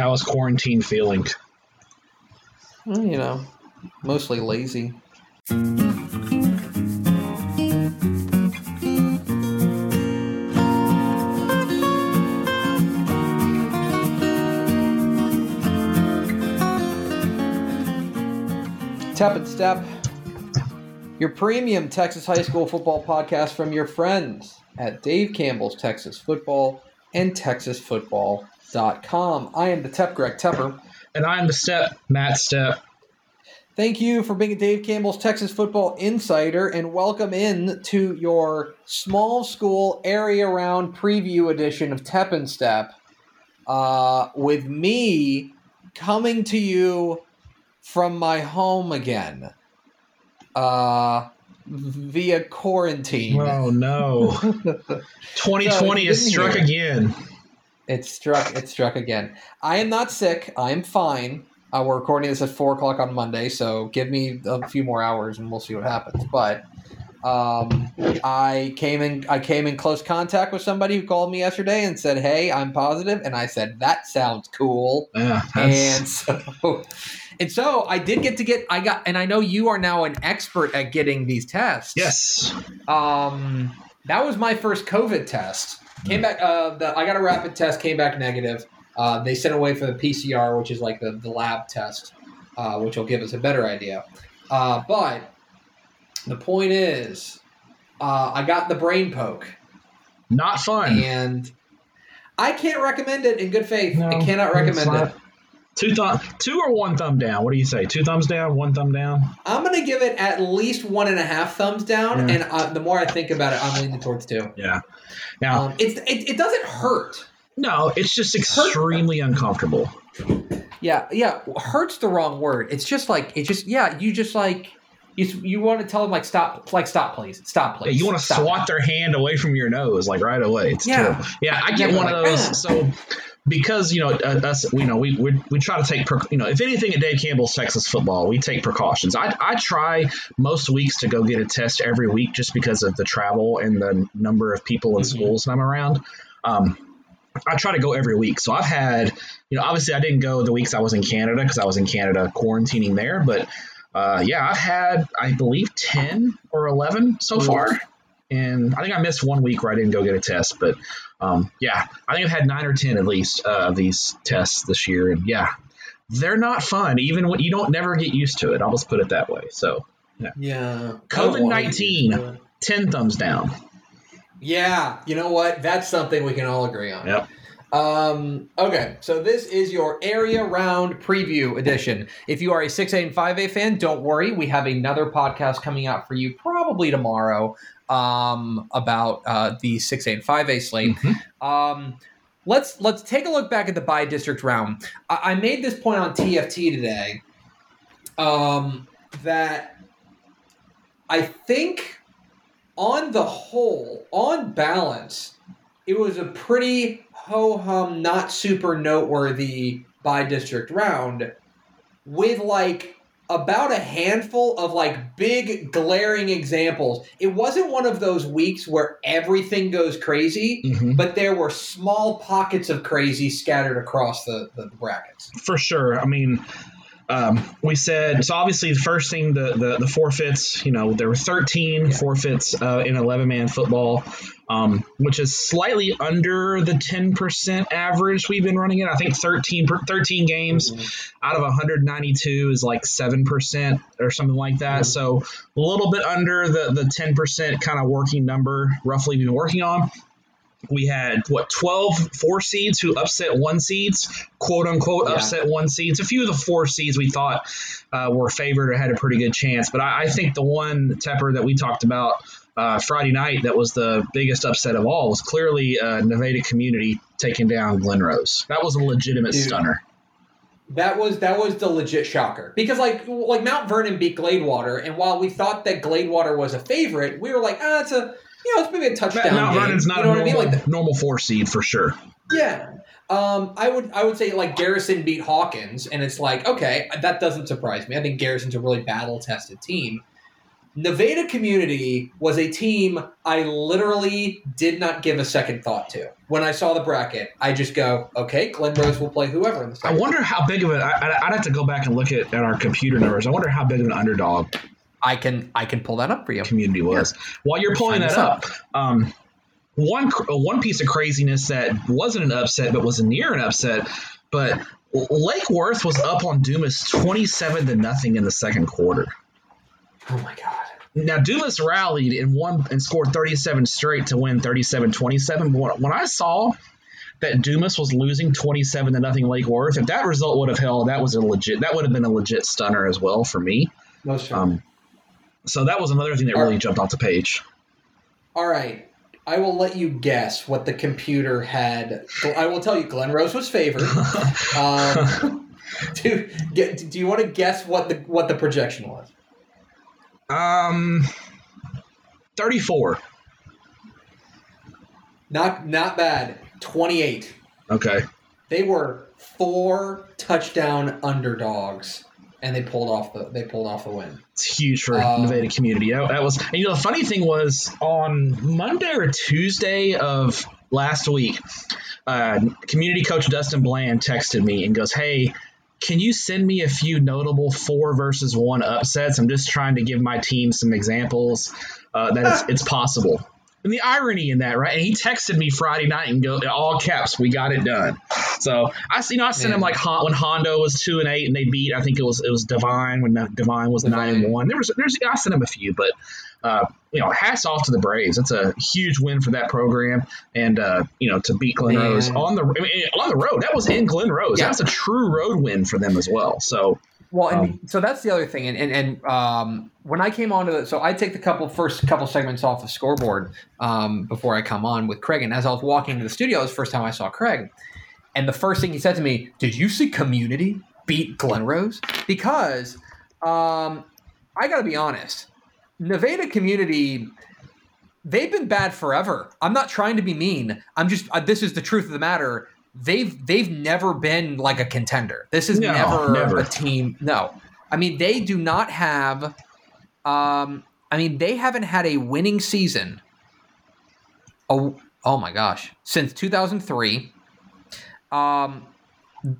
How is quarantine feeling? You know, mostly lazy. Tep and Step, your premium Texas high school football podcast from your friends at Dave Campbell's Texas Football and TexasFootball.com. I am the Tep Greg Tepper. And I'm the Step, Matt Step. Thank you for being Dave Campbell's Texas Football Insider and welcome in to your small school area round preview edition of Tep and Step uh, with me coming to you from my home again uh, via quarantine. Oh no. 2020 has struck here. again. It struck. It struck again. I am not sick. I am fine. Uh, we're recording this at four o'clock on Monday, so give me a few more hours and we'll see what happens. But um, I came in. I came in close contact with somebody who called me yesterday and said, "Hey, I'm positive," and I said, "That sounds cool." Yeah, and so and so I did get to get I got and I know you are now an expert at getting these tests. yes. Um that was my first COVID test. Came back uh the, I got a rapid test, came back negative. Uh, they sent away for the PCR, which is like the, the lab test, uh, which will give us a better idea. Uh, but the point is, uh, I got the brain poke, Not fun. and I can't recommend it in good faith. I No, cannot it's recommend it. Two thumb, two or one thumb down. What do you say? Two thumbs down, one thumb down. I'm gonna give it at least one and a half thumbs down, Yeah. and uh, the more I think about it, I'm leaning towards two. Yeah. Now, Um, it's it, it doesn't hurt. no, it's just extremely uncomfortable. Yeah, yeah, hurt's the wrong word. It's just like it just yeah, you just like you you want to tell them like stop, like stop, please, stop, Yeah, please. you want to swat their hand away from your nose, like right away. It's Yeah. terrible. Yeah, I get Yeah, one of like, ah. those. So because you know uh, us, you know we we, we try to take you know if anything at Dave Campbell's Texas football, we take precautions. I I try most weeks to go get a test every week just because of the travel and the number of people in Mhm. schools that I'm around. Um, I try to go every week. So I've had, you know, obviously I didn't go the weeks I was in Canada because I was in Canada quarantining there. But uh, yeah, I've had, I believe, 10 or 11 so far. And I think I missed one week where I didn't go get a test. But um, yeah, I think I've had nine or 10 at least uh, of these tests this year. And yeah, they're not fun. Even when you don't never get used to it. I'll just put it that way. So Yeah, yeah COVID-19. 10 thumbs down. Yeah, you know what? That's something we can all agree on. Yep. Um, okay, so this is your area round preview edition. If you are a 6A and 5A fan, don't worry. We have another podcast coming out for you probably tomorrow um, about uh, the 6A and 5A slate. Mhm. Um, let's let's take a look back at the by district round. I, I made this point on TFT today um, that I think on the whole, on balance, it was a pretty ho hum, not super noteworthy by district round with like about a handful of like big glaring examples. It wasn't one of those weeks where everything goes crazy, Mhm. but there were small pockets of crazy scattered across the, the brackets. for sure. I mean, um, we said so. Obviously, the first thing, the the, the forfeits. You know, there were 13 Yeah. forfeits uh, in 11 man football, um, which is slightly under the 10 percent average we've been running it. I think 13 13 games out of 192 is like seven percent or something like that. Mhm. So a little bit under the the 10 percent kind of working number roughly we've been working on. We had what 12 four seeds who upset one seeds, quote unquote Yeah. upset one seeds. A few of the four seeds we thought uh, were favored or had a pretty good chance, but I, I think the one Tepper that we talked about uh, Friday night that was the biggest upset of all was clearly uh, Nevada Community taking down Glen Rose. That was a legitimate Dude. stunner. That was that was the legit shocker because like like Mount Vernon beat Gladewater, and while we thought that Gladewater was a favorite, we were like, ah, it's a you know it's maybe a touchdown. Mount game. Vernon's not you know a what I normal, mean? Like normal four seed for sure. yeah. Um, I would I would say like Garrison beat Hawkins, and it's like okay, that doesn't surprise me. I think Garrison's a really battle tested team. Nevada Community was a team I literally did not give a second thought to. When I saw the bracket, I just go, okay, Glen Rose will play whoever in the I wonder how big of a. I, I'd have to go back and look at, at our computer numbers. I wonder how big of an underdog I can I can pull that up for you. community was. While you're pulling Sign that us up, um, one one piece of craziness that wasn't an upset but was near an upset, but Lake Worth was up on Dumas twenty seven to nothing in the second quarter. Oh my god. Now Dumas rallied and won and scored 37 straight to win 37-27. When when I saw that Dumas was losing 27 to nothing Lake Worth, if that result would have held, that was a legit that would have been a legit stunner as well for me. Most sure. Um, so that was another thing that really jumped off the page. All right. I will let you guess what the computer had. I will tell you, Glen Rose was favored. Um, do, get, do you want to guess what the what the projection was? Um, 34. Not not bad. Twenty eight. Okay. They were four touchdown underdogs, and they pulled off the they pulled off the win. It's huge for Um, Nevada community. That, that was, and you know, the funny thing was on Monday or Tuesday of last week, uh, community coach Dustin Bland texted me and goes, "Hey, can you send me a few notable four versus one upsets? I'm just trying to give my team some examples uh, that it's, it's possible." And the irony in that, right? And he texted me Friday night and go all caps, "We got it done." So I, you know, I sent him like when Hondo was two and eight and they beat. I think it was it was Devine when Devine was nine and one. There was there's I sent him a few, but uh, you know, hats off to the Braves. That's a huge win for that program, and uh, you know, to beat Glen Man. Rose on the I mean, on the road. That was in Glen Rose. Yeah. That's a true road win for them as well. So Well, and Um, so that's the other thing, and and, and um, when I came onto the, so I take the couple first couple segments off the scoreboard um, before I come on with Craig, and as I was walking into the studio, it was the first time I saw Craig, and the first thing he said to me, "Did you see Community beat Glen Rose?" Because um, I got to be honest, Nevada Community. They've been bad forever. I'm not trying to be mean. I'm just. Uh, this is the truth of the matter. They've they've never been like a contender. This is No, never, never. a team. No, I mean they do not have. Um, I mean they haven't had a winning season. Oh, oh my gosh! Since 2003, um,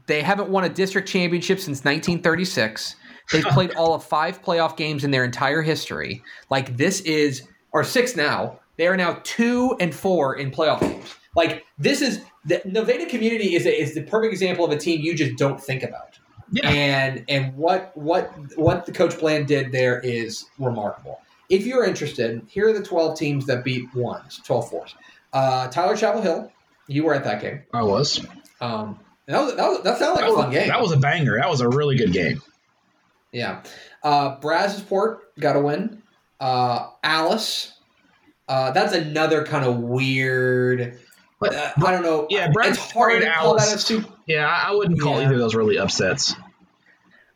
they haven't won a district championship since 1936. They've played all of five playoff games in their entire history. Like this is or six now. They are now two and four in playoff games. Like this is the Nevada Community is a, is the perfect example of a team you just don't think about. Yeah. And and what what what the coach Bland did there is remarkable. If you're interested, here are the 12 teams that beat ones, 12 fours. Uh, Tyler Chapel Hill, you were at that game. I was. Um, that was that, was, that sounded like that, a fun game. that was a banger. That was a really good game. Yeah. Uh, Brazosport got a win. Uh, Alice. Uh, that's another kind of weird. But, Uh, I don't know. yeah, it's hard to call that a Alice. super. yeah, I I wouldn't call Yeah. either of those really upsets.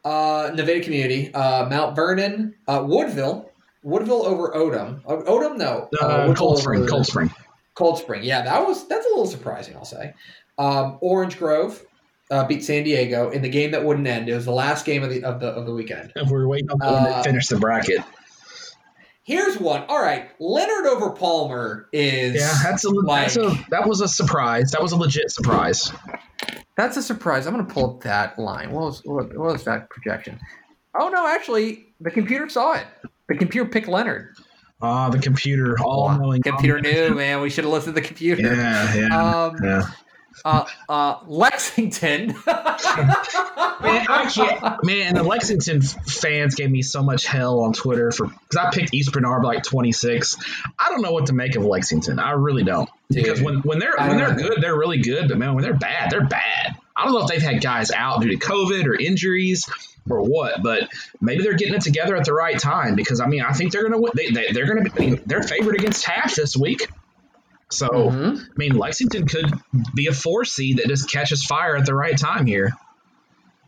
Uh, Nevada Community, uh, Mount Vernon, uh, Woodville, Woodville over Odem. Uh, Odem, no. Uh, Woodville Cold Spring, over- Cold Spring. Cold Spring. Yeah, that was that's a little surprising. I'll say. Um, Orange Grove uh, beat San Diego in the game that wouldn't end. It was the last game of the of the of the weekend. If we're waiting on the one Uh, to finish the bracket. Here's one. All right, Leonard over Palmer is Yeah, that's a, like that's a that was a surprise. That was a legit surprise. that's a surprise. I'm going to pull up that line. What was what, what was that projection? Oh no, actually, the computer saw it. The computer picked Leonard. Ah, the computer, all knowing. Computer knew, man. We should have listened to the computer. Yeah, yeah, Um, yeah. Uh, uh, Lexington. Man, I can't. Man, the Lexington fans gave me so much hell on Twitter for because I picked East Bernard by like 26. I don't know what to make of Lexington. I really don't. Because Dude, when, when they're when they're good, they're really good. But man, when they're bad, they're bad. I don't know if they've had guys out due to COVID or injuries or what, but maybe they're getting it together at the right time. Because I mean, I think they're gonna win. They, they, they're gonna be they're favored against Taft this week. So Mhm. I mean, Lexington could be a four seed that just catches fire at the right time here.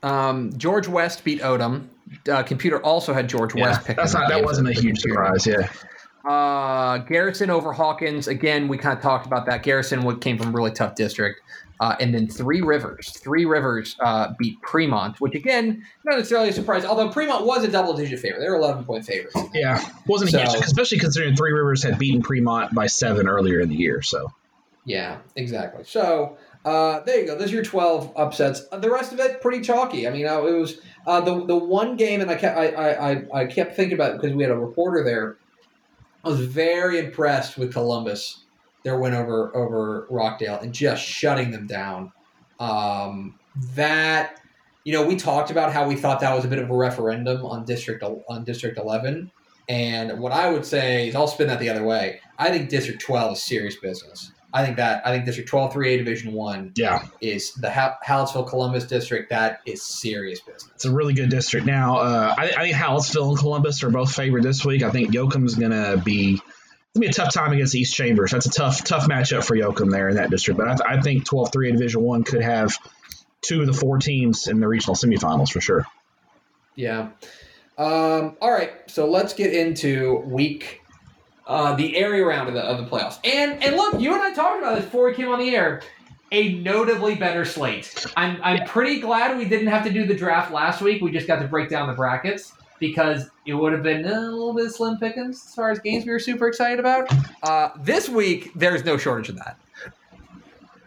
Um, George West beat Odem. Uh, computer also had George Yeah, West picked. that's not that wasn't a huge computer. surprise. Yeah. Uh, Garrison over Hawkins. Again, we kind of talked about that. Garrison came from a really tough district. Uh, and then Three Rivers. Three Rivers uh, beat Premont, which again, not necessarily a surprise, although Premont was a double digit favorite. They were 11 point favorites. Yeah, wasn't so, huge, especially considering Three Rivers had beaten Premont by seven earlier in the year. So, yeah, exactly. So, uh, there you go. Those are your 12 upsets. Uh, the rest of it, pretty chalky. I mean, uh, it was uh, the the one game, and I kept, I, I, I kept thinking about it because we had a reporter there. I was very impressed with Columbus their win over over Rockdale and just shutting them down. Um, that you know, we talked about how we thought that was a bit of a referendum on district on District Eleven, and what I would say is I'll spin that the other way. I think District Twelve is serious business. I think that I think District 12 3A Division 1 yeah. is the ha- Hallettsville Columbus district that is serious business. It's a really good district. Now, uh, I, I, think Hallettsville and Columbus are both favored this week. I think Yoakum's going to be gonna be a tough time against East Chambers. That's a tough tough matchup for Yoakum there in that district. But I, th- I think 12 3 in Division One could have two of the four teams in the regional semifinals for sure. Yeah. Um, all right, so let's get into week uh, the area round of the of the playoffs. And and look, you and I talked about this before we came on the air. A notably better slate. I'm I'm pretty glad we didn't have to do the draft last week. We just got to break down the brackets because it would have been a little bit slim pickings as far as games we were super excited about. Uh, this week, there's no shortage of that.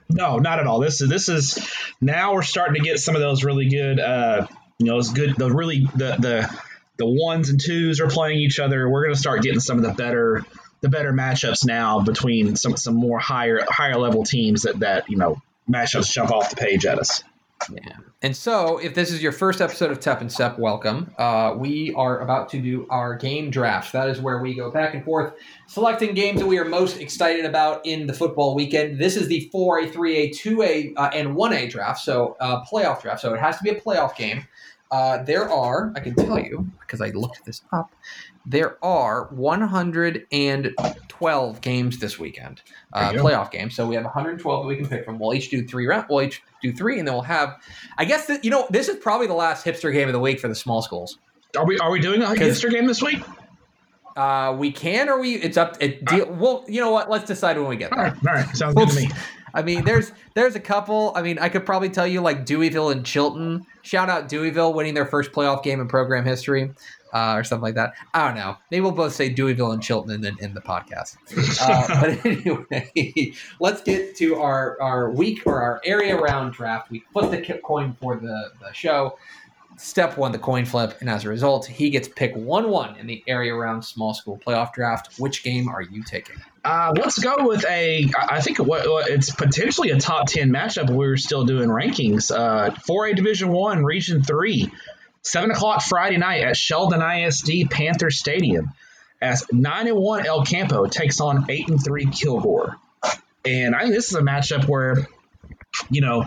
No, not at all. This is this is now we're starting to get some of those really good, uh, you know, those good, the really the the the ones and twos are playing each other. We're going to start getting some of the better the better matchups now between some some more higher higher level teams that that you know matchups jump off the page at us. Yeah. And so, if this is your first episode of Tep and Step, welcome. Uh, we are about to do our game draft. That is where we go back and forth, selecting games that we are most excited about in the football weekend. This is the 4A, 3A, 2A, uh, and 1A draft, so uh, playoff draft. So it has to be a playoff game. Uh, there are, I can tell you, because I looked this up, there are 112 games this weekend, uh, playoff games. So we have 112 that we can pick from. We'll each do three round. We'll each do three, and then we'll have. I guess that you know this is probably the last hipster game of the week for the small schools. Are we are we doing a hipster game this week? Uh, we can, or we. It's up. It deal, uh, well, you know what? Let's decide when we get there. All right, all right. sounds good to me. I mean, there's there's a couple. I mean, I could probably tell you like Deweyville and Chilton. Shout out Deweyville winning their first playoff game in program history, uh, or something like that. I don't know. Maybe we'll both say Deweyville and Chilton in the, in the podcast. Uh, but anyway, let's get to our our week or our area round draft. We flip the coin for the the show. Step one, the coin flip, and as a result, he gets pick one one in the area round small school playoff draft. Which game are you taking? Uh, let's go with a. I think it's potentially a top ten matchup. We are still doing rankings. Uh, 4A Division One, Region Three, seven o'clock Friday night at Sheldon ISD Panther Stadium, as 9-1 El Campo takes on 8-3 Kilgore, and I think this is a matchup where, you know,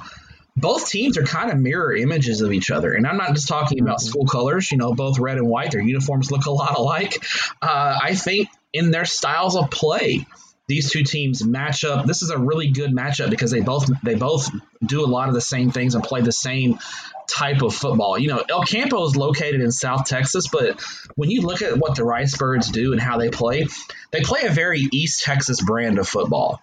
both teams are kind of mirror images of each other. And I'm not just talking about mm-hmm. school colors, you know, both red and white, their uniforms look a lot alike. Uh, I think in their styles of play, these two teams match up. This is a really good matchup because they both they both do a lot of the same things and play the same type of football. You know, El Campo is located in South Texas, but when you look at what the Rice Birds do and how they play, they play a very East Texas brand of football.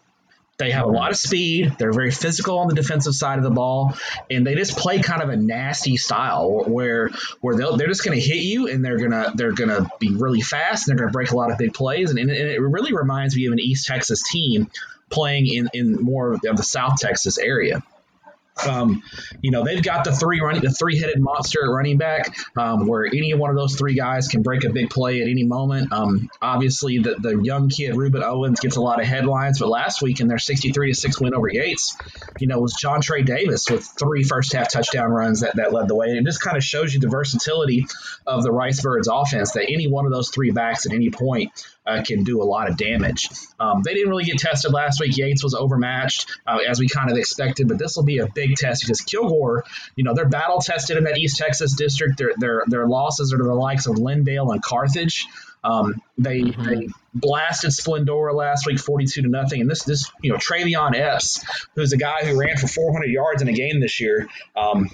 They have a lot of speed. They're very physical on the defensive side of the ball, and they just play kind of a nasty style where where they they're just going to hit you and they're gonna they're gonna be really fast and they're going to break a lot of big plays. And, and it really reminds me of an East Texas team playing in in more of the South Texas area. Um, you know, they've got the three running, the three headed monster at running back, um, where any one of those three guys can break a big play at any moment. Um, obviously, the, the young kid Rueben Owens gets a lot of headlines, but last week in their 63 to six win over Yates, you know, was John Trey Davis with three first half touchdown runs that, that led the way. And it just kind of shows you the versatility of the Rice Birds offense that any one of those three backs at any point uh, can do a lot of damage. Um, they didn't really get tested last week. Yates was overmatched uh, as we kind of expected, but this will be a big test because Kilgore, you know, they're battle tested in that East Texas district. Their their their losses are to the likes of Lindale and Carthage. Um, they mm-hmm. they blasted Splendora last week, forty-two to nothing. And this this you know Travion Epps, who's a guy who ran for 400 yards in a game this year. Um,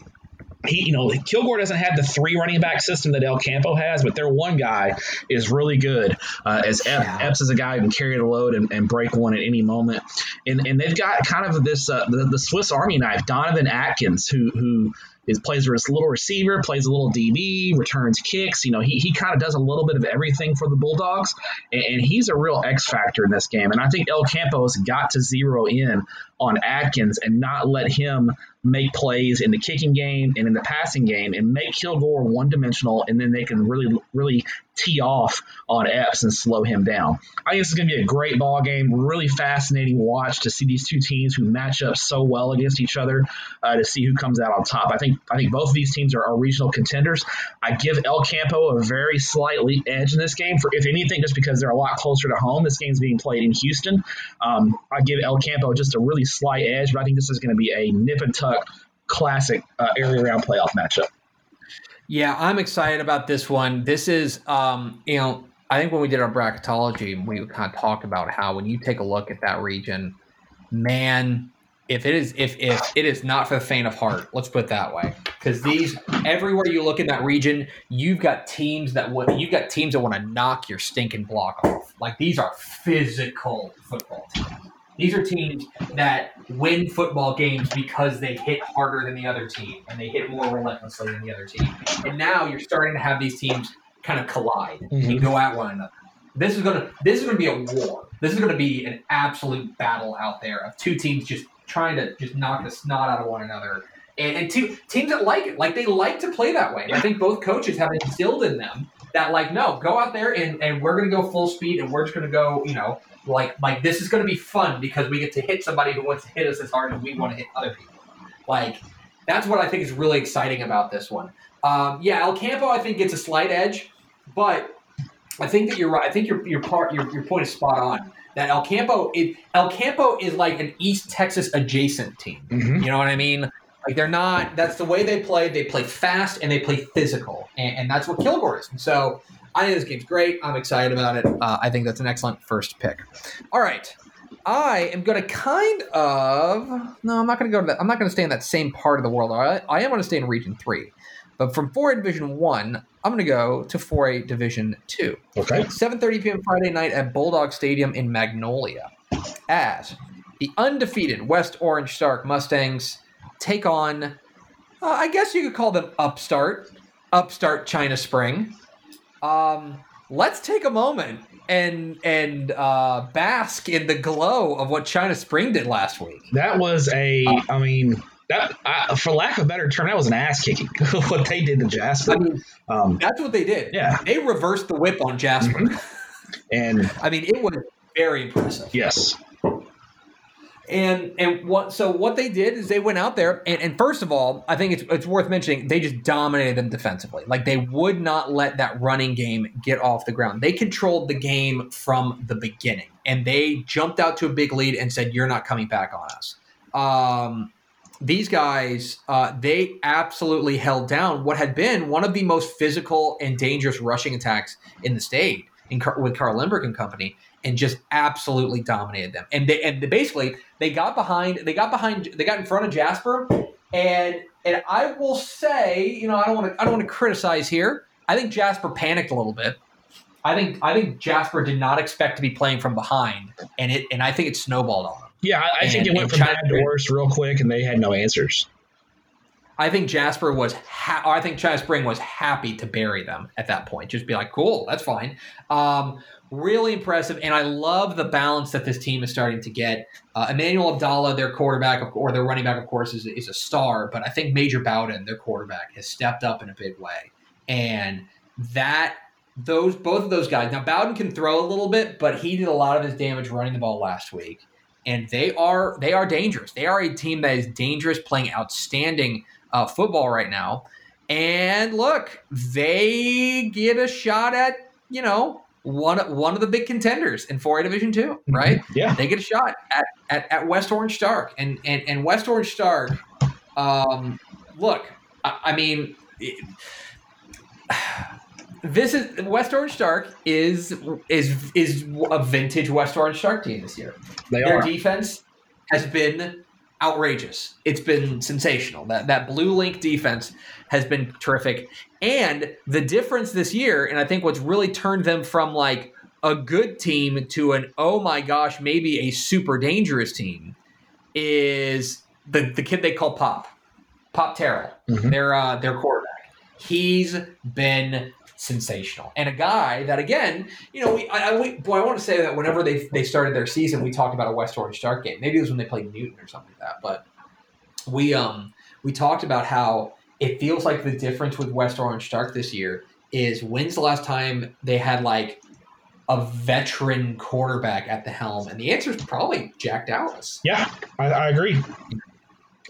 he, you know, Kilgore doesn't have the three running back system that El Campo has, but their one guy is really good. Uh, as yeah. Epps is a guy who can carry the load and, and, break one at any moment, and and they've got kind of this uh, the, the Swiss Army knife, Donovan Atkins, who who is plays as a little receiver, plays a little DB, returns kicks. You know, he, he kind of does a little bit of everything for the Bulldogs, and, and, he's a real X factor in this game. And I think El Campo's got to zero in on Atkins and not let him make plays in the kicking game and in the passing game and make Kilgore one dimensional, and then they can really, really tee off on Epps and slow him down. I think this is going to be a great ball game. Really fascinating watch to see these two teams who match up so well against each other uh, to see who comes out on top. I think I think both of these teams are, are regional contenders. I give El Campo a very slight edge in this game for if anything, just because they're a lot closer to home. This game's being played in Houston. Um, I give El Campo just a really slight edge, but I think this is going to be a nip and tuck classic uh, area round playoff matchup. Yeah, I'm excited about this one. This is, um, you know, I think when we did our bracketology, we kind of talked about how when you take a look at that region, man, if it is if if it is not for the faint of heart, let's put it that way. Because these everywhere you look in that region, you've got teams that want you've got teams that want to knock your stinking block off. Like these are physical football teams. These are teams that win football games because they hit harder than the other team and they hit more relentlessly than the other team. And now you're starting to have these teams kind of collide mm-hmm. and go at one another. This is gonna this is gonna be a war. This is gonna be an absolute battle out there of two teams just trying to just knock the snot out of one another. And, and two teams that like it, like they like to play that way. I think both coaches have instilled in them that like, no, go out there and, and we're gonna go full speed and we're just gonna go, you know, like like this is going to be fun because we get to hit somebody who wants to hit us as hard as we want to hit other people. Like that's what I think is really exciting about this one. Um, yeah, El Campo I think gets a slight edge, but I think that you're right. I think your your part your, your point is spot on. That El Campo it, El Campo is like an East Texas adjacent team. Mm-hmm. You know what I mean? Like they're not. That's the way they play. They play fast and they play physical, and, and that's what Kilgore is. And so I think this game's great. I'm excited about it. Uh, I think that's an excellent first pick. All right. I am going to kind of no, I'm not going to go to that. I'm not going to stay in that same part of the world. I, I am going to stay in Region Three, but from 4A Division One, I'm going to go to 4A Division Two. Okay. 7:30 p.m. Friday night at Bulldog Stadium in Magnolia, as the undefeated West Orange Stark Mustangs take on, uh, I guess you could call them upstart, upstart China Spring. Um, let's take a moment and and uh, bask in the glow of what China Spring did last week. That was a, uh, I mean, that uh, for lack of a better term, that was an ass kicking. what they did to Jasper. I mean, um, that's what they did. Yeah, they reversed the whip on Jasper, mm-hmm. and I mean, it was very impressive. Yes, and and what so what they did is they went out there and, and first of all, I think it's it's worth mentioning they just dominated them defensively. Like they would not let that running game get off the ground. They controlled the game from the beginning, and they jumped out to a big lead and said, "You're not coming back on us." Um, these guys, uh, they absolutely held down what had been one of the most physical and dangerous rushing attacks in the state in, with Carl Lindbergh and company and just absolutely dominated them. And they and basically they got behind they got behind they got in front of Jasper and and I will say, you know, I don't want to I don't want to criticize here. I think Jasper panicked a little bit. I think I think Jasper did not expect to be playing from behind and it and I think it snowballed on them. Yeah, I, I think it went from China, bad to worse real quick and they had no answers. I think Jasper was, ha- I think China Spring was happy to bury them at that point. Just be like, cool, that's fine. Um, really impressive, and I love the balance that this team is starting to get. Uh, Emmanuel Abdallah, their quarterback, or their running back, of course, is, is a star, but I think Major Bowden, their quarterback, has stepped up in a big way, and that those both of those guys. Now Bowden can throw a little bit, but he did a lot of his damage running the ball last week, and they are they are dangerous. They are a team that is dangerous, playing outstanding uh, football right now. And look, they get a shot at you know one one of the big contenders in 4A Division Two, mm-hmm. right? Yeah, they get a shot at, at, at West Orange Stark, and and and West Orange Stark. Um, look, I, I mean. It, this is West Orange Stark is is is a vintage West Orange Stark team this year. They Their are. defense has been outrageous. It's been sensational. That that blue link defense has been terrific. And the difference this year, and I think what's really turned them from like a good team to an oh my gosh, maybe a super dangerous team, is the the kid they call Pop, Pop Terrell, mm-hmm. their uh, their quarterback. He's been sensational. And a guy that, again, you know, we, I, I, we, boy, I want to say that whenever they they started their season, we talked about a West Orange Stark game. Maybe it was when they played Newton or something like that. But we um we talked about how it feels like the difference with West Orange Stark this year is when's the last time they had like a veteran quarterback at the helm? And the answer is probably Jack Dallas. Yeah, I, I agree. It's,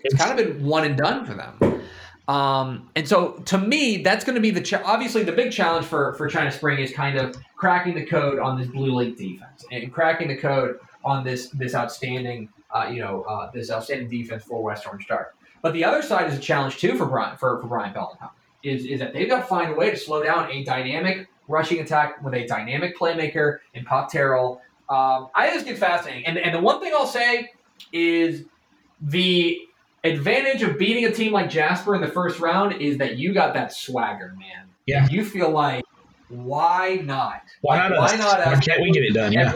it's kind of been one and done for them. Um, and so to me, that's going to be the ch- obviously the big challenge for for China Spring is kind of cracking the code on this blue link defense and cracking the code on this this outstanding uh, you know uh, this outstanding defense for West Orange Stark. But the other side is a challenge too for Brian for, for Brian Bellinghausen is is that they've got to find a way to slow down a dynamic rushing attack with a dynamic playmaker in Pop Terrell. Um, I think gets fascinating. And and the one thing I'll say is the advantage of beating a team like Jasper in the first round is that you got that swagger, man. Yeah. You feel like, why not? Why like, not? Why not? Why can't we get it done? Yeah.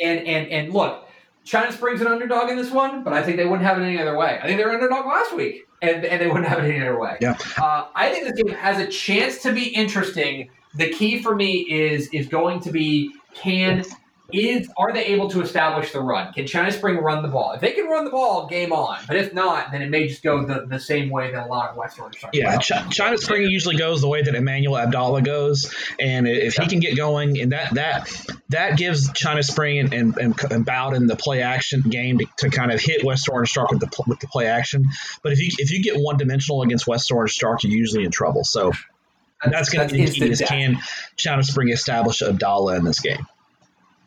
And and and look, China Springs an underdog in this one, but I think they wouldn't have it any other way. I think they were underdog last week, and, and they wouldn't have it any other way. Yeah. Uh, I think this game has a chance to be interesting. The key for me is is going to be can is are they able to establish the run? Can China Spring run the ball? If they can run the ball, game on. But if not, then it may just go the, the same way that a lot of Western. Yeah, Ch- China Spring usually goes the way that Emmanuel Abdallah goes, and if he can get going, and that that that gives China Spring and and, and, and Bowden the play action game to, to kind of hit West Orange Stark with the with the play action. But if you if you get one dimensional against West Orange Stark, you're usually in trouble. So. That's, that's going to be key. Is can China Spring establish Abdallah in this game?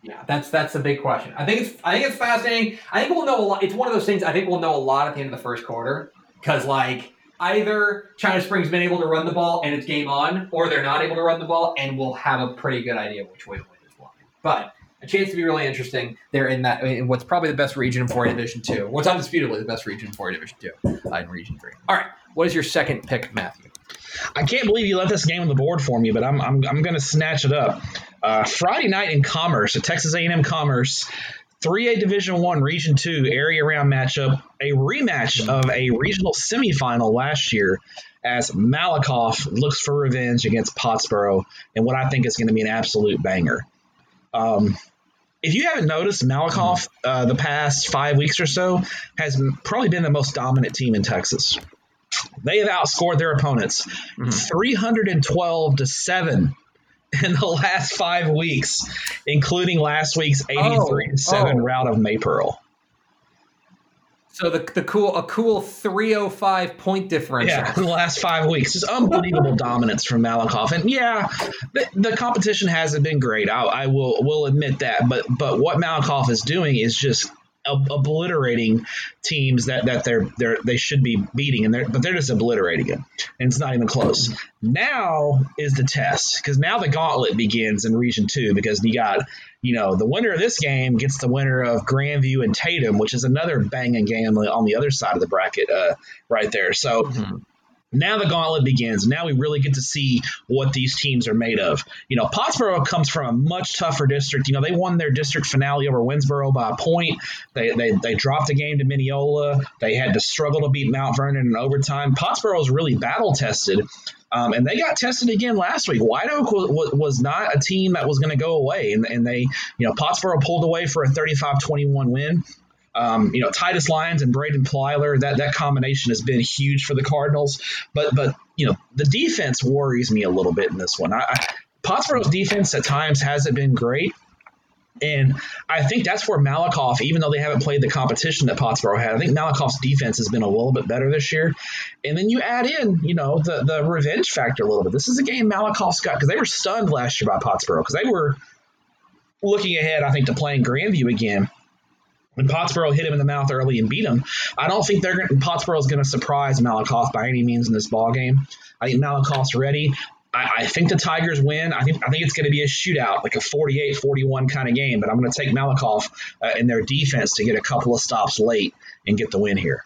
Yeah, that's that's the big question. I think it's I think it's fascinating. I think we'll know a lot. It's one of those things. I think we'll know a lot at the end of the first quarter because like either China Springs been able to run the ball and it's game on, or they're not able to run the ball and we'll have a pretty good idea which way to win is one. But a chance to be really interesting. They're in that in what's probably the best region in 4A Division Two. What's undisputably the best region 4A Division Two uh, in Region Three. All right, what is your second pick, Matthew? I can't believe you let this game on the board for me, but I'm I'm, I'm going to snatch it up. Uh, Friday night in Commerce, at Texas A&M Commerce, 3A Division One, Region Two area round matchup, a rematch of a regional semifinal last year, as Malakoff looks for revenge against Pottsboro, and what I think is going to be an absolute banger. Um, if you haven't noticed, Malakoff uh, the past five weeks or so has probably been the most dominant team in Texas. They have outscored their opponents mm-hmm. 312 to seven in the last five weeks, including last week's 83 oh, 7 oh. rout of Maypearl. So the, the cool a cool 305 point difference. Yeah, in the last five weeks. Just unbelievable dominance from Malakoff. And yeah, the, the competition hasn't been great. I, I will will admit that. But but what Malakoff is doing is just obliterating teams that that they're they're they should be beating, and they're but they're just obliterating it, and it's not even close. Now is the test because now the gauntlet begins in Region Two because you got you know the winner of this game gets the winner of Grandview and Tatum, which is another banging game on the other side of the bracket, uh, right there. So. Mm-hmm now the gauntlet begins. Now we really get to see what these teams are made of. You know, Pottsboro comes from a much tougher district. You know, they won their district finale over Winnsboro by a point. They, they, they dropped the game to Mineola. They had to struggle to beat Mount Vernon in overtime. Pottsboro is really battle tested. Um, and they got tested again last week. White Oak was, was not a team that was going to go away. And, and they, you know, Pottsboro pulled away for a 35 21 win. Um, you know, Titus Lyons and Braden Plyler, that that combination has been huge for the Cardinals. But but you know, the defense worries me a little bit in this one. I, I, Pottsboro's defense at times hasn't been great. And I think that's where Malakoff, even though they haven't played the competition that Pottsboro had, I think Malakoff's defense has been a little bit better this year. And then you add in, you know, the the revenge factor a little bit. This is a game Malakoff's got because they were stunned last year by Pottsboro because they were looking ahead, I think, to playing Grandview again when Pottsboro hit him in the mouth early and beat him, I don't think they're. Pottsboro is going to surprise Malakoff by any means in this ball game. I think Malakoff's ready. I, I, think the Tigers win. I think I think it's going to be a shootout, like a 48-41 kind of game. But I'm going to take Malakoff uh, in their defense to get a couple of stops late and get the win here.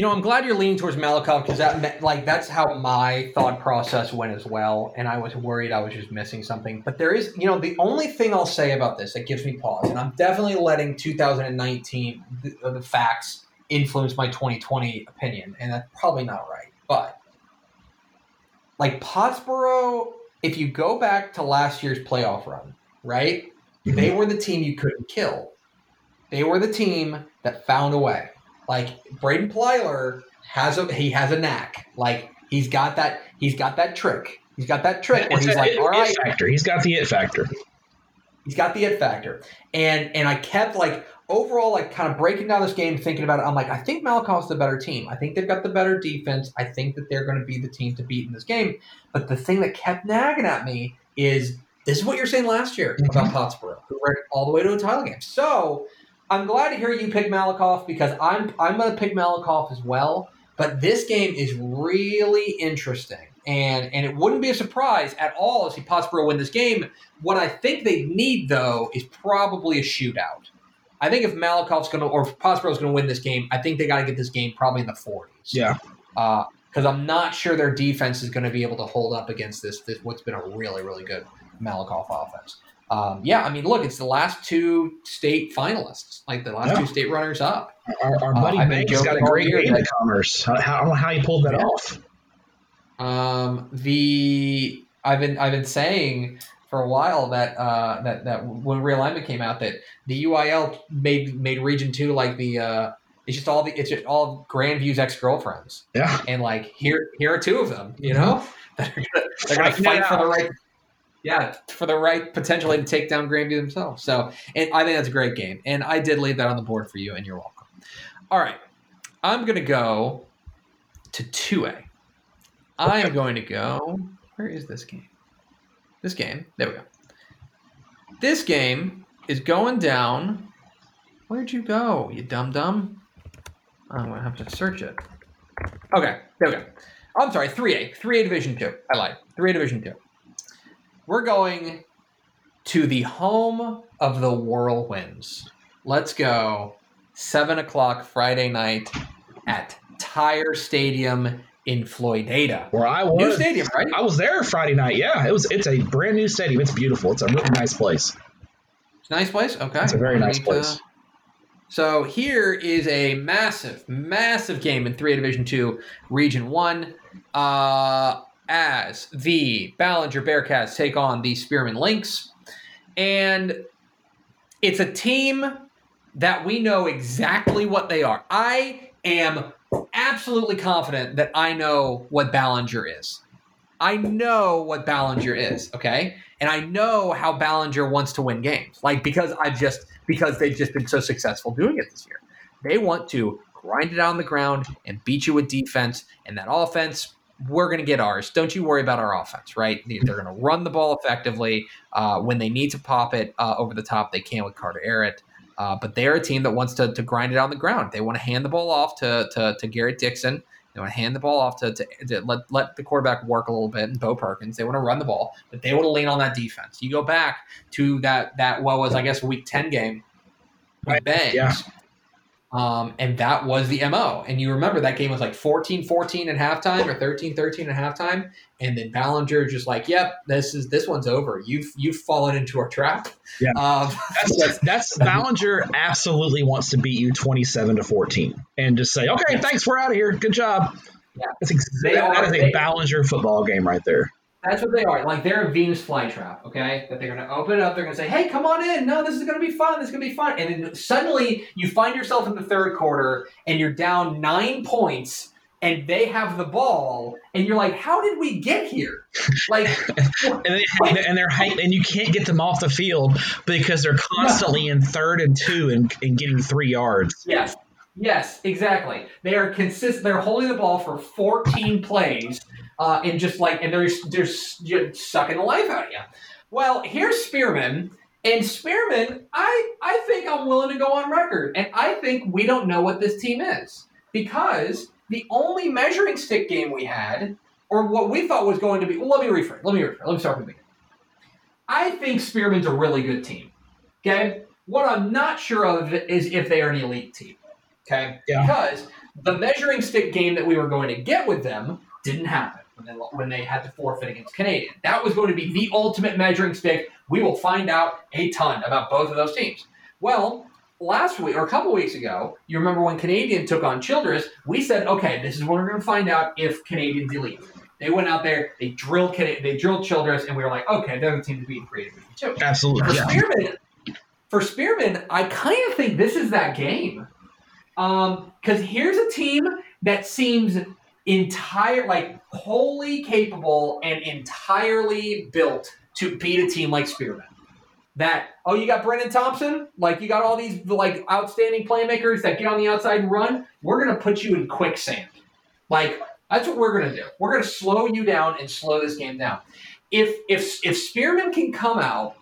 You know, I'm glad you're leaning towards Malakoff because that like that's how my thought process went as well, and I was worried I was just missing something. But there is, you know, the only thing I'll say about this that gives me pause, and I'm definitely letting 2019 the, the facts influence my 2020 opinion, and that's probably not right. But like Pottsboro, if you go back to last year's playoff run, right? Mhm. They were the team you couldn't kill. They were the team that found a way. Like Braden Plyler has a he has a knack. Like he's got that he's got that trick. He's got that trick where It's he's a like, it- all right, factor. He's got the it factor. he's got the it factor. And and I kept like overall like kind of breaking down this game, thinking about it. I'm like, I think Malakoff's the better team. I think they've got the better defense. I think that they're going to be the team to beat in this game. But the thing that kept nagging at me is this is what you're saying last year Mhm. about Pottsboro, who went all the way to a title game. So I'm glad to hear you pick Malakoff because I'm I'm going to pick Malakoff as well. But this game is really interesting, and and it wouldn't be a surprise at all to see Pottsboro win this game. What I think they need though is probably a shootout. I think if Malakoff's going to or if Pottsboro's going to win this game, I think they got to get this game probably in the 40s Yeah. Uh, because I'm not sure their defense is going to be able to hold up against this, this what's been a really really good Malakoff offense. Um, yeah, I mean, look, it's the last two state finalists, like the last Yeah. two state runners up. Our, our Uh, buddy I've Banks got a great that- at Commerce. How, how, I don't know how he pulled that Yeah. off. Um, the I've been I've been saying for a while that uh, that that when realignment came out that the UIL made made Region Two like the uh, it's just all the it's just all Grandview's ex girlfriends. Yeah. and like here here are two of them you know that are gonna, they're gonna Fighting fight for the right yeah for the right potentially to take down Grandview themselves so and I think that's a great game and I did leave that on the board for you and you're welcome all right I'm gonna go to 2A I am going to go where is this game this game there we go this game is going down where'd you go you dumb dumb I'm gonna have to search it Okay, there we go. I'm sorry, 3A. 3A Division 2. I lied. 3A Division 2. We're going to the home of the Whirlwinds. Let's go. 7 o'clock Friday night at Tire Stadium in Floydada. Where I was. New stadium, right? I was there Friday night. Yeah, it was. It's a brand new stadium. It's beautiful. It's a really nice place. Nice place? Okay. It's a very nice need to- place. So here is a massive, massive game in 3A Division 2, Region 1. Uh, as the Ballinger Bearcats take on the Spearman Lynx. And it's a team that we know exactly what they are. I am absolutely confident that I know what Ballinger is. I know what Ballinger is, okay? And I know how Ballinger wants to win games. Like because I've just because they've just been so successful doing it this year. They want to grind it out on the ground and beat you with defense. And that offense, we're going to get ours. Don't you worry about our offense, right? They- They're going to run the ball effectively. Uh, when they need to pop it uh, over the top, they can with Carter Arrett. Uh, but they're a team that wants to, to grind it on the ground. They want to hand the ball off to, to, to Garrett Dixon. They want to hand the ball off to, to, to let, let the quarterback work a little bit and Bo Perkins. They want to run the ball, but they want to lean on that defense. You go back to that, that what was, I guess, week 10 game with Bangs. yeah. Um, and that was the MO. And you remember that game was like 14 14 at halftime or 13 13 at halftime. And then Ballinger just like, yep, this is this one's over. You've you've fallen into our trap. Yeah. Um, That's that's Ballinger absolutely wants to beat you twenty seven to fourteen and just say, okay, thanks, we're out of here. Good job. Yeah. That's ex- They that- that are- is a they- Ballinger football game right there. That's what they are. Like they're a Venus flytrap, okay? That they're gonna open it up, they're gonna say, Hey, come on in. No, this is gonna be fun, this is gonna be fun. And then suddenly you find yourself in the third quarter and you're down nine points and they have the ball, and you're like, How did we get here? Like And, they, and they're hype, and you can't get them off the field because they're constantly in third and two and, and getting three yards. Yes. Yes, exactly. They are consist. They're holding the ball for 14 plays, uh, and just like, and they're they're just sucking the life out of you. Well, here's Spearman, and Spearman, I I think I'm willing to go on record, and I think we don't know what this team is because the only measuring stick game we had, or what we thought was going to be. Well, let me rephrase. Let me rephrase. Let me start from the beginning. I think Spearman's a really good team. Okay. What I'm not sure of is if they are an elite team. Okay, Yeah. because the measuring stick game that we were going to get with them didn't happen when they when they had to forfeit against Canadian. That was going to be the ultimate measuring stick. We will find out a ton about both of those teams. Well, last week or a couple weeks ago, you remember when Canadian took on Childress, we said, okay, this is when we're going to find out if Canadians elite. They went out there, they drilled Cana- they drilled Childress, and we were like, okay, they're the team to beat in Creative too. For Absolutely. Yeah. Spearman, for Spearman, I kind of think this is that game. Um, because here's a team that seems entire, like wholly capable and entirely built to beat a team like Spearman. That oh, you got Brendan Thompson, like you got all these like outstanding playmakers that get on the outside and run. We're gonna put you in quicksand. Like that's what we're gonna do. We're gonna slow you down and slow this game down. If if if Spearman can come out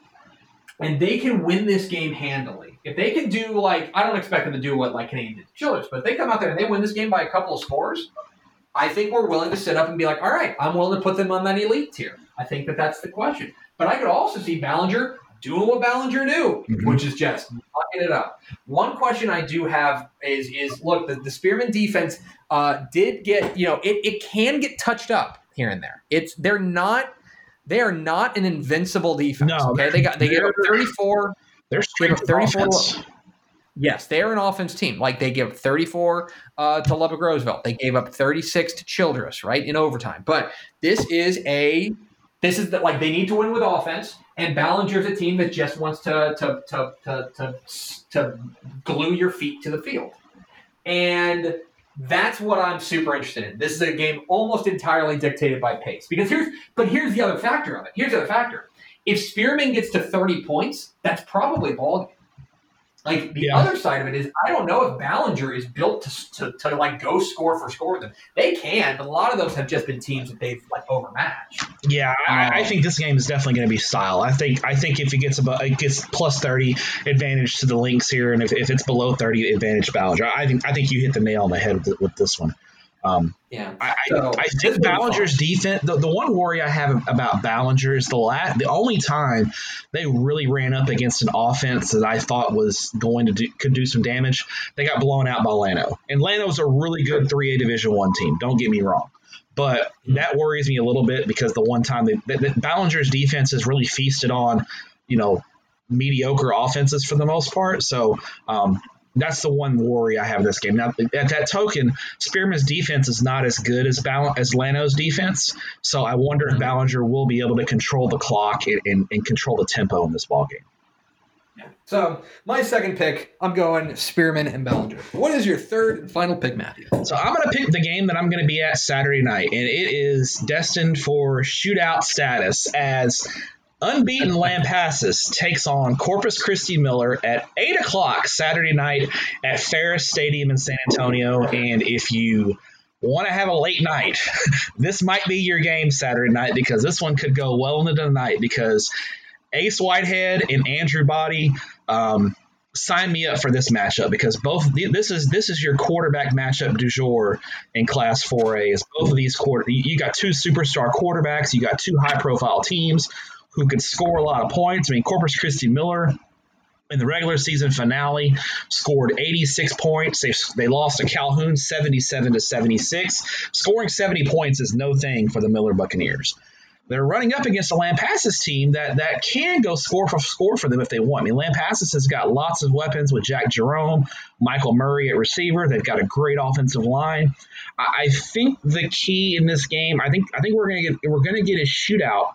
and they can win this game handily. If they can do like I don't expect them to do what like Canadian did to but if they come out there and they win this game by a couple of scores, I think we're willing to sit up and be like, all right, I'm willing to put them on that elite tier. I think that that's the question. But I could also see Ballinger doing what Ballinger do, Mhm. which is just fucking it up. One question I do have is is look the, the Spearman defense uh, did get you know it, it can get touched up here and there. It's they're not they are not an invincible defense. No, okay, they got they gave up 34. They're They straight 34 offense. Yes, they're an offense team. Like they give 34 uh, to Lubbock Roosevelt. They gave up 36 to Childress, right, in overtime. But this is a this is the, like they need to win with offense, and Ballinger's a team that just wants to to to to to, to glue your feet to the field, and that's what I'm super interested in. This is a game almost entirely dictated by pace because here's but here's the other factor of it. Here's the other factor. If Spearman gets to 30 points, that's probably ball game. Like the Yeah. other side of it is, I don't know if Ballinger is built to, to, to like go score for score with them. They can, but a lot of those have just been teams that they've like overmatched. Yeah, I, I think this game is definitely going to be style. I think I think if it gets about it gets plus thirty advantage to the Lynx here, and if, if it's below thirty advantage Ballinger, I think I think you hit the nail on the head with, with this one. Um, Yeah. I, So, I, I think will be Ballinger's defense. The, the one worry I have about Ballinger is the la- the only time they really ran up against an offense that I thought was going to do could do some damage. They got blown out by Llano, and Llano's a really good three A Division One team. Don't get me wrong. But that worries me a little bit because the one time that, that, that Ballinger's defense has really feasted on, you know, mediocre offenses for the most part. So um, that's the one worry I have in this game. Now, at that token, Spearman's defense is not as good as Ball- as Llano's defense. So I wonder if mm-hmm. Ballinger will be able to control the clock and, and, and control the tempo in this ball ballgame. So my second pick, I'm going Spearman and Ballinger. What is your third and final pick, Matthew? So I'm going to pick the game that I'm going to be at Saturday night, and it is destined for shootout status as unbeaten Lampasas takes on Corpus Christi Miller at eight o'clock Saturday night at Ferris Stadium in San Antonio. And if you want to have a late night, this might be your game Saturday night because this one could go well into the night because Ace Whitehead and Andrew Body. Um, sign me up for this matchup because both this is this is your quarterback matchup du jour in Class 4A. Is both of these quarter you got two superstar quarterbacks, you got two high profile teams who can score a lot of points. I mean, Corpus Christi Miller in the regular season finale scored 86 points. They, they lost to Calhoun 77 to 76. Scoring 70 points is no thing for the Miller Buccaneers. They're running up against a Lampasas team that that can go score for score for them if they want. I mean, Lampasas has got lots of weapons with Jack Jerome, Michael Murray at receiver. They've got a great offensive line. I, I think the key in this game, I think I think we're gonna get we're gonna get a shootout,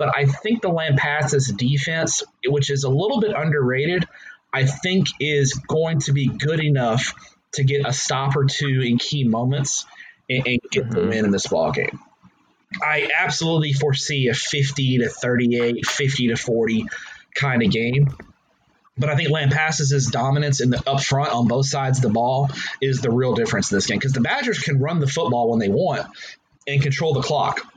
but I think the Lampasas defense, which is a little bit underrated, I think is going to be good enough to get a stop or two in key moments and, and get the Mhm. win in this ball game. I absolutely foresee a 50 to 38, 50 to 40 kind of game. But I think Lampasas' dominance in the up front on both sides of the ball is the real difference in this game because the Badgers can run the football when they want and control the clock.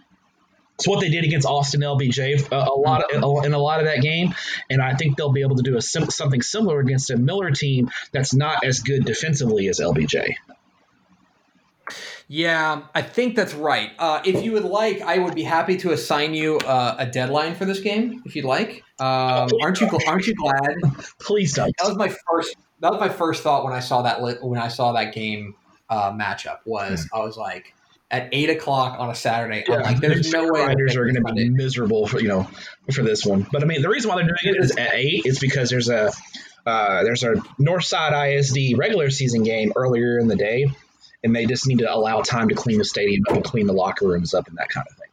It's what they did against Austin LBJ a, a lot of, in a lot of that game, and I think they'll be able to do a sim- something similar against a Miller team that's not as good defensively as LBJ. Yeah, I think that's right. Uh, if you would like, I would be happy to assign you uh, a deadline for this game, if you'd like. Um, aren't you? Aren't you glad? Please don't. That was my first. that was my first thought when I saw that when I saw that game uh, matchup was I was like at eight o'clock on a Saturday. I'm Yeah, like, there's no way riders are going to be miserable for you know for this one. But I mean, the reason why they're doing it is at eight is because there's a uh, there's a Northside ISD regular season game earlier in the day, and they just need to allow time to clean the stadium up and clean the locker rooms up and that kind of thing.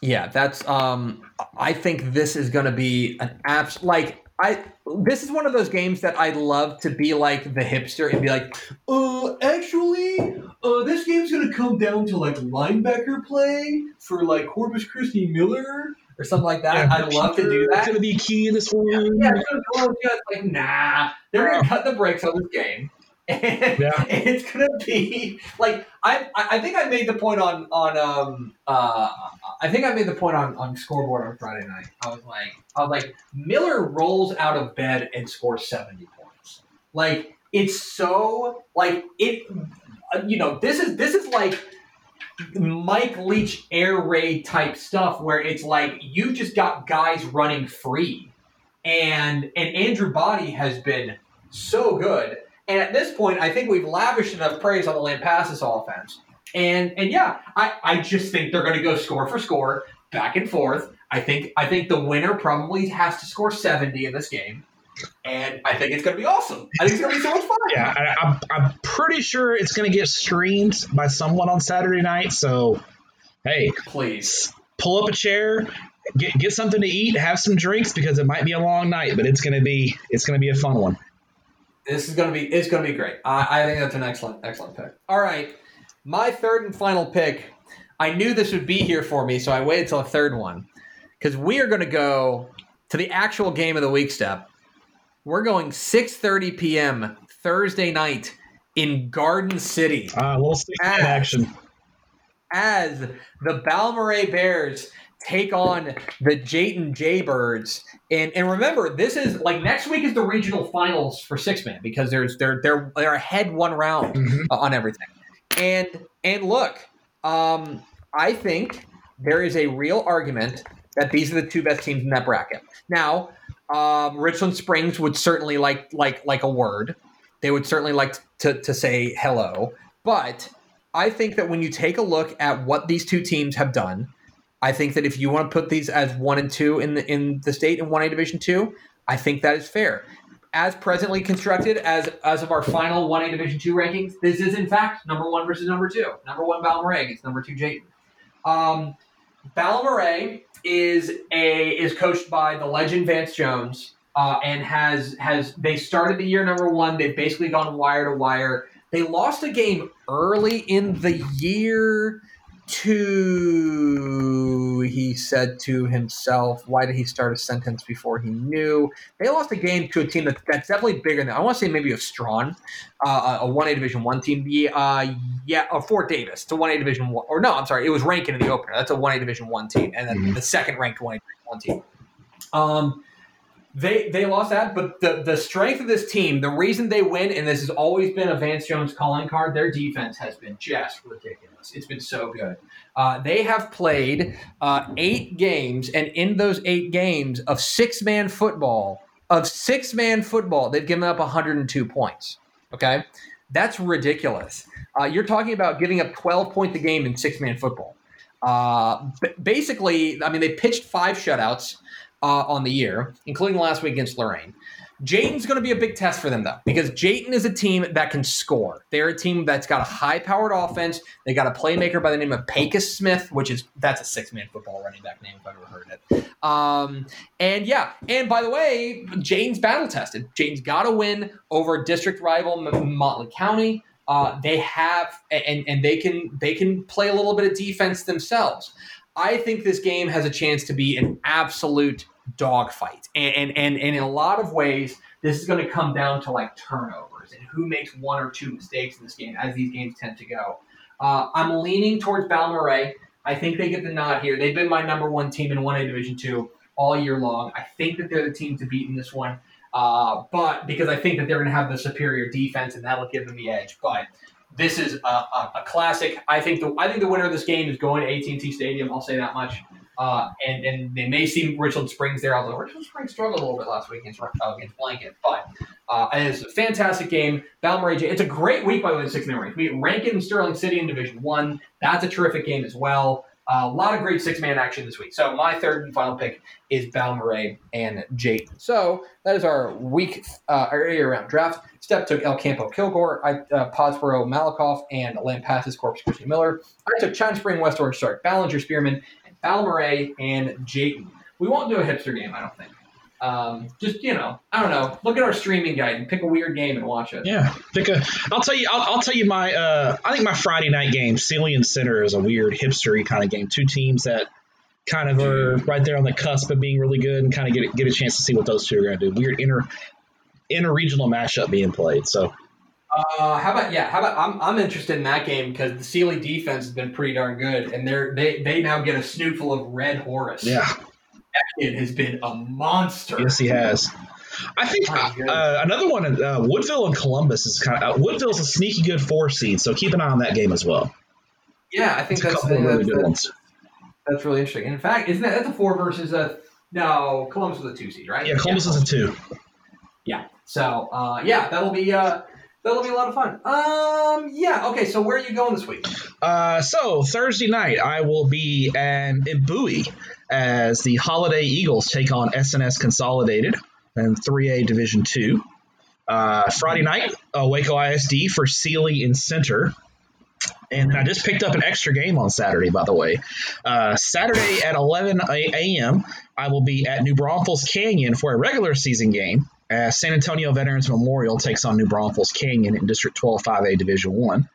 Yeah, that's. Um, I think this is going to be an abs. Like I, this is one of those games that I'd love to be like the hipster and be like, uh, actually, uh, this game's going to come down to like linebacker play for like Corpus Christi Miller or something like that. I'd love to do that. It's going to be key in this one. Yeah, it's gonna go just like nah. They're gonna cut the brakes on this game. And, Yeah. it's gonna be like I I think I made the point on on um uh I think I made the point on on scoreboard on Friday night. I was like I was like Miller rolls out of bed and scores seventy points. Like it's so like it Uh, you know this is this is like Mike Leach air raid type stuff where it's like you just got guys running free and and Andrew Body has been so good. And at this point, I think we've lavished enough praise on the Lampasas offense. And and yeah, I, I just think they're going to go score for score, back and forth. I think I think the winner probably has to score seventy in this game, and I think it's going to be awesome. I think it's going to be so much fun. Yeah, I, I'm, I'm pretty sure it's going to get streamed by someone on Saturday night. So, hey, Please, pull up a chair, get get something to eat, have some drinks because it might be a long night, but it's going to be it's going to be a fun one. this is going to be it's going to be great. I, I think that's an excellent excellent pick. All right, my third and final pick. I knew this would be here for me, so I waited till the third one because we are going to go to the actual game of the week. Step. We're going 6:30 p.m. Thursday night in Garden City Uh, a little Ah. action. as the Balmorhea Bears take on the Jayton Jaybirds. And and remember, this is like next week is the regional finals for six man because there's they're they're they're ahead one round Mhm. uh, on everything. And and look, um, I think there is a real argument that these are the two best teams in that bracket. Now, um, Richland Springs would certainly like like like a word. They would certainly like to to say hello, but I think that when you take a look at what these two teams have done, I think that if you want to put these as one and two in the in the state in one A Division two, I think that is fair. As presently constructed, as as of our final one A Division two rankings, this is in fact number one versus number two. Number one Balmorhea against number two Jayton. Um, Balmorhea is a is coached by the legend Vance Jones, uh, and has has they started the year number one. They've basically gone wire to wire. They lost a game early in the year to he said to himself, why did he start a sentence before he knew? They lost a game to a team that, that's definitely bigger than I want to say maybe a Strawn, uh, a one A Division One team. The uh, yeah, or Fort Davis, it's a one A Division One. Or no, I'm sorry, it was Rankin in the opener. That's a one A Division One team, and then Mhm. the second ranked one A Division One team. Um, they they lost that, but the the strength of this team, the reason they win, and this has always been a Vance Jones calling card, their defense has been just ridiculous. It's been so good. Uh, they have played uh, eight games, and in those eight games of six man football, of six man football, they've given up 102 points. Okay, that's ridiculous. Uh, you're talking about giving up 12 points a game in six man football. Uh, b- basically, I mean, they pitched five shutouts uh, on the year, including last week against Loraine. Jayton's going to be a big test for them, though, because Jayton is a team that can score. They're a team that's got a high-powered offense. They got a playmaker by the name of Pecos Smith, which is that's a six-man football running back name if I've ever heard it. Um, and yeah, and by the way, Jayton's battle tested. Jayton's got to win over district rival M- Motley County. Uh, they have, and and they can they can play a little bit of defense themselves. I think this game has a chance to be an absolute dogfight, and and and, and in a lot of ways, this is going to come down to like turnovers and who makes one or two mistakes in this game, as these games tend to go. Uh, I'm leaning towards Balmorhea. I think they get the nod here. They've been my number one team in 1A Division Two all year long. I think that they're the team to beat in this one, uh, but because I think that they're going to have the superior defense and that'll give them the edge. But this is a, a, a classic. I think the I think the winner of this game is going to AT&T Stadium. I'll say that much. Uh, and, and they may see Richland Springs there, although Richland Springs struggled a little bit last week against, uh, against Blanket. But uh, it's a fantastic game. Balmorhea, it's a great week by the way, six man rank. We Rankin Sterling City in Division One. That's a terrific game as well. Uh, a lot of great six man action this week. So my third and final pick is Balmorhea and Jayton. So that is our week uh, our round draft. Step took El Campo Kilgore, I, uh, Pottsboro Malakoff, and Lampasas Corpus Christi Miller. I took China Spring West Orange Stark, Ballinger Spearman, and and Jayton. We won't do a hipster game, I don't think. Um, just you know, I don't know. Look at our streaming guide and pick a weird game and watch it. Yeah, pick a. I'll tell you. I'll, I'll tell you my. Uh, I think my Friday night game, Cillian Center, is a weird hipstery kind of game. Two teams that kind of are right there on the cusp of being really good and kind of get get a chance to see what those two are going to do. Weird inter inter regional matchup being played. So. Uh, how about yeah? How about I'm, I'm interested in that game because the Sealy defense has been pretty darn good, and they're they they now get a snootful of Red Horace. Yeah, kid has been a monster. Yes, he has. I think uh, another one, uh, Woodville and Columbus is kind of uh, Woodville's a sneaky good four seed, so keep an eye on that game as well. Yeah, I think that's, a couple that's, really that's, that's, that's, really interesting. And in fact, isn't that that's a four versus a no? Columbus was a two seed, right? Yeah, Columbus yeah. is a two. Yeah. So uh, yeah, that'll be uh, that'll be a lot of fun. Um, yeah. Okay. So where are you going this week? Uh, so Thursday night I will be in, Bowie as the Holliday Eagles take on S&S Consolidated and 3A Division Two. Uh, Friday night, uh, Waco ISD for Sealy in Center. And I just picked up an extra game on Saturday, by the way. Uh, Saturday at 11 a.m., I will be at New Braunfels Canyon for a regular season game as San Antonio Veterans Memorial takes on New Braunfels Canyon in District 12 5A Division 1.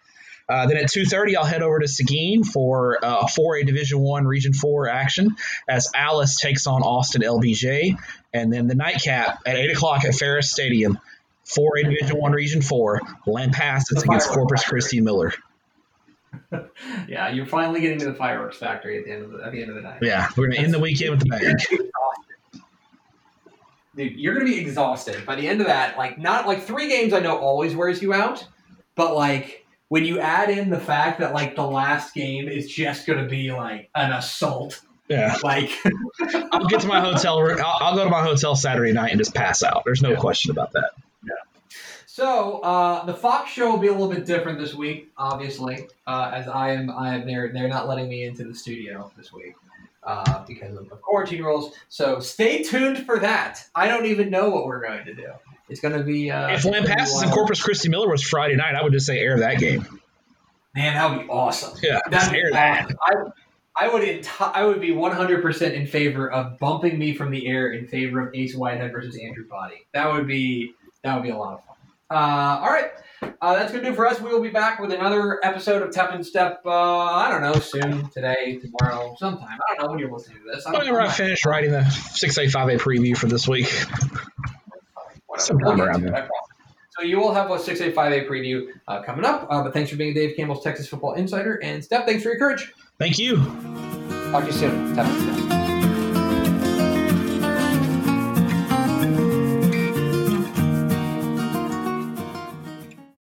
Uh, then at 2:30, I'll head over to Seguin for uh, a 4A Division One Region Four action as Alice takes on Austin LBJ, and then the nightcap at 8 o'clock at Ferris Stadium, 4A Division One Region Four, Lampasas against Corpus Christi Miller. yeah, you're finally getting to the fireworks factory at the end of the, at the end of the night. Yeah, we're gonna end the weekend with the bang. Dude, you're gonna be exhausted by the end of that. Like, not like three games. I know always wears you out, but like when you add in the fact that like the last game is just going to be like an assault. Yeah. Like, I'll get to my hotel. I'll, I'll, go to my hotel Saturday night and just pass out. There's no yeah. question about that. Yeah. So uh, the Fox show will be a little bit different this week, obviously, uh, as I am. I am. They're they're not letting me into the studio this week. Uh, because of, of quarantine rules. So stay tuned for that. I don't even know what we're going to do. It's going to be. Uh, if passes and Corpus Christi Miller was Friday night, I would just say air that game. Man, that would be awesome. Yeah, That'd air that. I, I would enti- I would be 100% in favor of bumping me from the air in favor of Ace Whitehead versus Andrew Body. That would be that would be a lot of fun. Uh, all right, uh, that's gonna do for us. We will be back with another episode of Tep and Step. Uh, I don't know, soon, today, tomorrow, sometime. I don't know when you're listening to this. I Whenever I finish writing the six A five A preview for this week. Sometime around there. So you will have a 685A preview uh, coming up. Uh, but thanks for being Dave Campbell's Texas Football Insider. And Step, thanks for your courage. Thank you. Talk to you soon.